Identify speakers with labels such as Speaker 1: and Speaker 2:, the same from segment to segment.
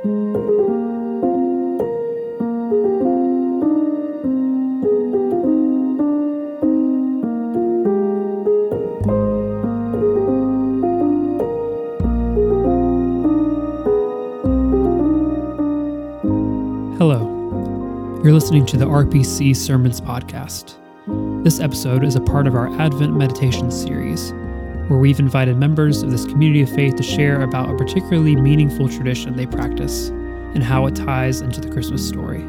Speaker 1: Hello. You're listening to the RPC Sermons Podcast. This episode is a part of our Advent Meditation series, where we've invited members of this community of faith to share about a particularly meaningful tradition they practice and how it ties into the Christmas story.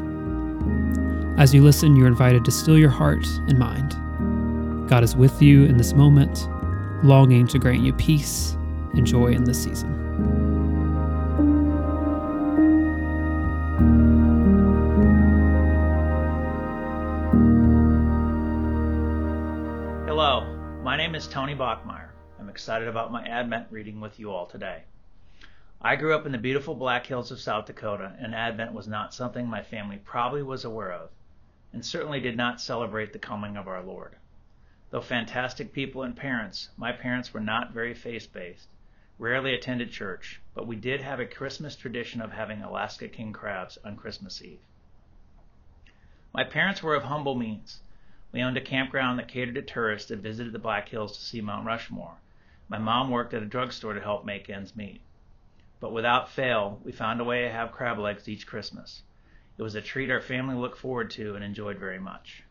Speaker 1: As you listen, you're invited to still your heart and mind. God is with you in this moment, longing to grant you peace and joy in this season.
Speaker 2: Hello, my name is Tony Bachmeier. I'm excited about my Advent reading with you all today. I grew up in the beautiful Black Hills of South Dakota, and Advent was not something my family probably was aware of, and certainly did not celebrate the coming of our Lord. Though fantastic people and parents, my parents were not very faith based, rarely attended church, but we did have a Christmas tradition of having Alaska king crabs on Christmas Eve. My parents were of humble means. We owned a campground that catered to tourists that visited the Black Hills to see Mount Rushmore. My mom worked at a drugstore to help make ends meet. But without fail, we found a way to have crab legs each Christmas. It was a treat our family looked forward to and enjoyed very much.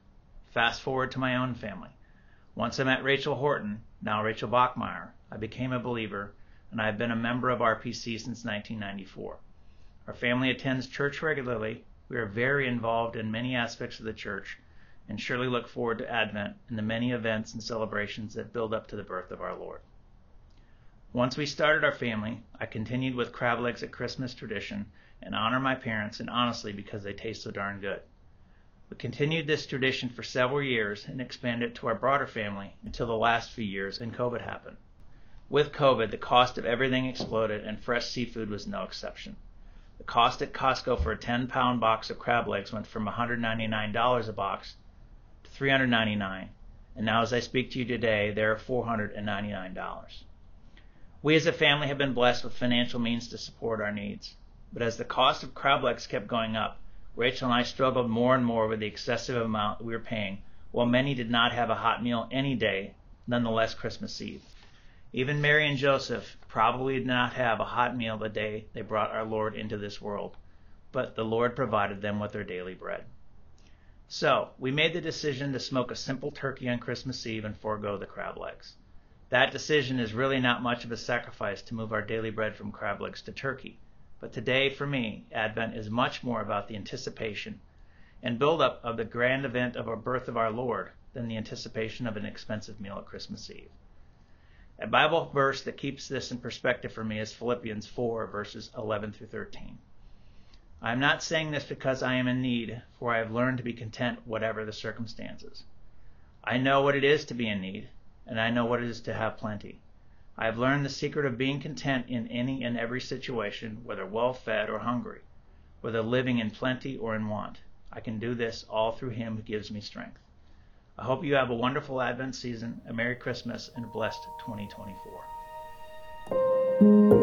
Speaker 2: Fast forward to my own family. Once I met Rachel Horton, now Rachel Bachmeier, I became a believer, and I have been a member of RPC since 1994. Our family attends church regularly. We are very involved in many aspects of the church and surely look forward to Advent and the many events and celebrations that build up to the birth of our Lord. Once we started our family, I continued with crab legs at Christmas tradition and honor my parents and honestly because they taste so darn good. We continued this tradition for several years and expanded it to our broader family until the last few years and COVID happened. With COVID, the cost of everything exploded and fresh seafood was no exception. The cost at Costco for a 10 pound box of crab legs went from $199 a box to $399, and now as I speak to you today, they are $499. We as a family have been blessed with financial means to support our needs. But as the cost of crab legs kept going up, Rachel and I struggled more and more with the excessive amount we were paying, while many did not have a hot meal any day, nonetheless Christmas Eve. Even Mary and Joseph probably did not have a hot meal the day they brought our Lord into this world, but the Lord provided them with their daily bread. So, we made the decision to smoke a simple turkey on Christmas Eve and forego the crab legs. That decision is really not much of a sacrifice to move our daily bread from crab legs to turkey. But today, for me, Advent is much more about the anticipation and build up of the grand event of our birth of our Lord than the anticipation of an expensive meal at Christmas Eve. A Bible verse that keeps this in perspective for me is Philippians 4, verses 11 through 13. I am not saying this because I am in need, for I have learned to be content whatever the circumstances. I know what it is to be in need, and I know what it is to have plenty. I have learned the secret of being content in any and every situation, whether well fed or hungry, whether living in plenty or in want. I can do this all through Him who gives me strength. I hope you have a wonderful Advent season, a Merry Christmas, and a blessed 2024.